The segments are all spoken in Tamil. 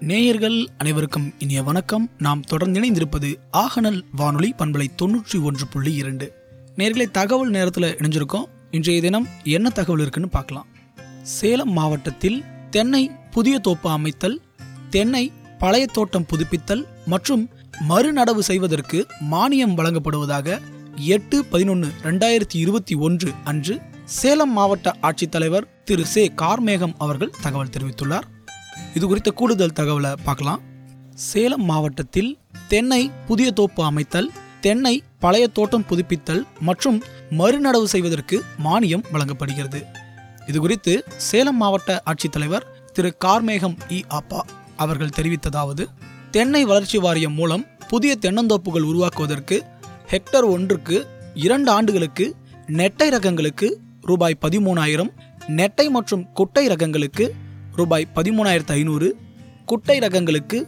நேயர்கள் அனைவருக்கும் இனிய வணக்கம். நாம் தொடர்ந்து இணைந்திருப்பது ஆகநல் வானொலி பண்பலை தொண்ணூற்றி ஒன்று புள்ளி இரண்டு. நேர்களை தகவல் நேரத்தில் இணைஞ்சிருக்கோம். இன்றைய தினம் என்ன தகவல் இருக்குன்னு பார்க்கலாம். சேலம் மாவட்டத்தில் தென்னை புதிய தோப்பு அமைத்தல் தென்னை பழைய தோட்டம் புதுப்பித்தல் மற்றும் மறுநடவு செய்வதற்கு மானியம் வழங்கப்படுவதாக எட்டு பதினொன்று ரெண்டாயிரத்தி இருபத்தி ஒன்று அன்று சேலம் மாவட்ட ஆட்சித்தலைவர் திரு. சே. கார்மேகம் அவர்கள் தகவல் தெரிவித்துள்ளார். இது குறித்த கூடுதல் தகவலை பார்க்கலாம். சேலம் மாவட்டத்தில் தென்னை புதிய தோப்பு அமைத்தல் தென்னை பழைய தோட்டம் புதுப்பித்தல் மற்றும் மறுநடவு செய்வதற்கு மானியம் வழங்கப்படுகிறது. இது குறித்து சேலம் மாவட்ட ஆட்சித்தலைவர் திரு. கார்மேகம் இ. அப்பா அவர்கள் தெரிவித்ததாவது தென்னை வளர்ச்சி வாரியம் மூலம் புதிய தென்னந்தோப்புகள் உருவாக்குவதற்கு ஹெக்டர் ஒன்றுக்கு இரண்டு ஆண்டுகளுக்கு நெட்டை ரகங்களுக்கு ரூபாய் பதிமூணாயிரம் நெட்டை மற்றும் குட்டை ரகங்களுக்கு ரூபாய் பதிமூணாயிரத்து ஐநூறு குட்டை ரகங்களுக்கு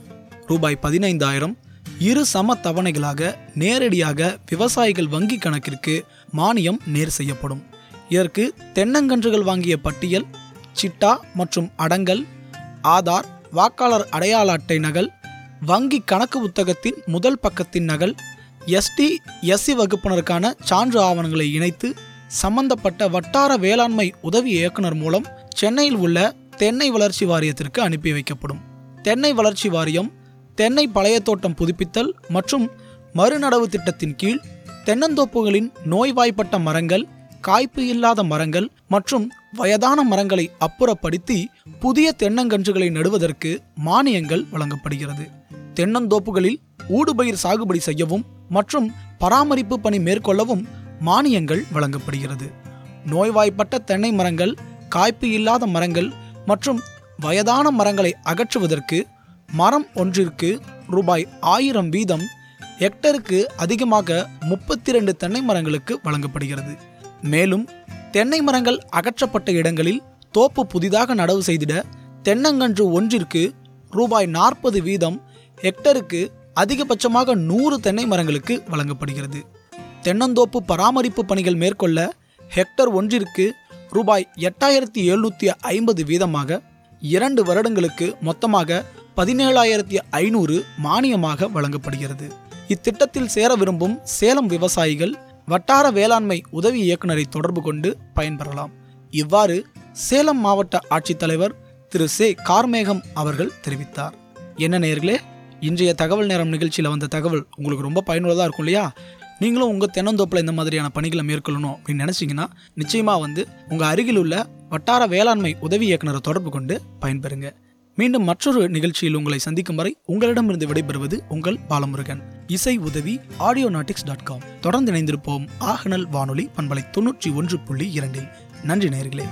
ரூபாய் பதினைந்தாயிரம் இரு சம தவணைகளாக நேரடியாக விவசாயிகள் வங்கி கணக்கிற்கு மானியம் நேர் செய்யப்படும். இதற்கு தென்னங்கன்றுகள் வாங்கிய பட்டியல் சிட்டா மற்றும் அடங்கல் ஆதார் வாக்காளர் அடையாள அட்டை நகல் வங்கி கணக்கு புத்தகத்தின் முதல் பக்கத்தின் நகல் எஸ்டி எஸ்சி வகுப்பினருக்கான சான்று ஆவணங்களை இணைத்து சம்பந்தப்பட்ட வட்டார வேளாண்மை உதவி இயக்குனர் மூலம் சென்னையில் உள்ள தென்னை வளர்ச்சி வாரியத்திற்கு அனுப்பி வைக்கப்படும். தென்னை வளர்ச்சி வாரியம் தென்னை பழைய தோட்டம் புதுப்பித்தல் மற்றும் மறுநடவு திட்டத்தின் கீழ் தென்னந்தோப்புகளின் நோய்வாய்ப்பட்ட மரங்கள் காய்ப்பு இல்லாத மரங்கள் மற்றும் வயதான மரங்களை அப்புறப்படுத்தி புதிய தென்னங்கன்றுகளை நடுவதற்கு மானியங்கள் வழங்கப்படுகிறது. தென்னந்தோப்புகளில் ஊடுபயிர் சாகுபடி செய்யவும் மற்றும் பராமரிப்பு பணி மேற்கொள்ளவும் மானியங்கள் வழங்கப்படுகிறது. நோய்வாய்ப்பட்ட தென்னை மரங்கள் காய்ப்பு இல்லாத மரங்கள் மற்றும் வயதான மரங்களை அகற்றுவதற்கு மரம் ஒன்றிற்கு ரூபாய் ஆயிரம் வீதம் ஹெக்டருக்கு அதிகமாக முப்பத்தி ரெண்டு தென்னை மரங்களுக்கு வழங்கப்படுகிறது. மேலும் தென்னை மரங்கள் அகற்றப்பட்ட இடங்களில் தோப்பு புதிதாக நடவு செய்திட தென்னங்கன்று ஒன்றிற்கு ரூபாய் நாற்பது வீதம் ஹெக்டருக்கு அதிகபட்சமாக நூறு தென்னை மரங்களுக்கு வழங்கப்படுகிறது. தென்னந்தோப்பு பராமரிப்பு பணிகள் மேற்கொள்ள ஹெக்டர் ஒன்றிற்கு ரூபாய் எட்டாயிரத்தி எழுநூற்றி ஐம்பது வீதமாக இரண்டு வருடங்களுக்கு மொத்தமாக பதினேழாயிரத்தி ஐநூறு மானியமாக வழங்கப்படுகிறது. இத்திட்டத்தில் சேர விரும்பும் சேலம் விவசாயிகள் வட்டார வேளாண்மை உதவி இயக்குநரை தொடர்பு கொண்டு பயன்பெறலாம். இவ்வாறு சேலம் மாவட்ட ஆட்சித்தலைவர் திரு. சே. கார்மேகம் அவர்கள் தெரிவித்தார். என்ன நேர்களே இன்றைய தகவல் நேரம் நிகழ்ச்சியில் வந்த தகவல் உங்களுக்கு ரொம்ப பயனுள்ளதாக இருக்கும் இல்லையா? நீங்களும் உங்கள் தென்னந்தோப்பில் இந்த மாதிரியான பணிகளை மேற்கொள்ளணும் அப்படின்னு நினச்சிங்கன்னா நிச்சயமாக வந்து உங்கள் அருகில் உள்ள வட்டார வேளாண்மை உதவி இயக்குநரை தொடர்பு கொண்டு பயன்பெறுங்க. மீண்டும் மற்றொரு நிகழ்ச்சியில் உங்களை சந்திக்கும் வரை உங்களிடமிருந்து விடைபெறுவது உங்கள் பாலமுருகன். இசை உதவி ஆடியோ நாட்டிக்ஸ் டாட் காம் தொடர்ந்து இணைந்திருப்போம் ஆகநல் வானொலி பண்பலை தொன்னூற்றி ஒன்று புள்ளி இரண்டில். நன்றி நேர்களே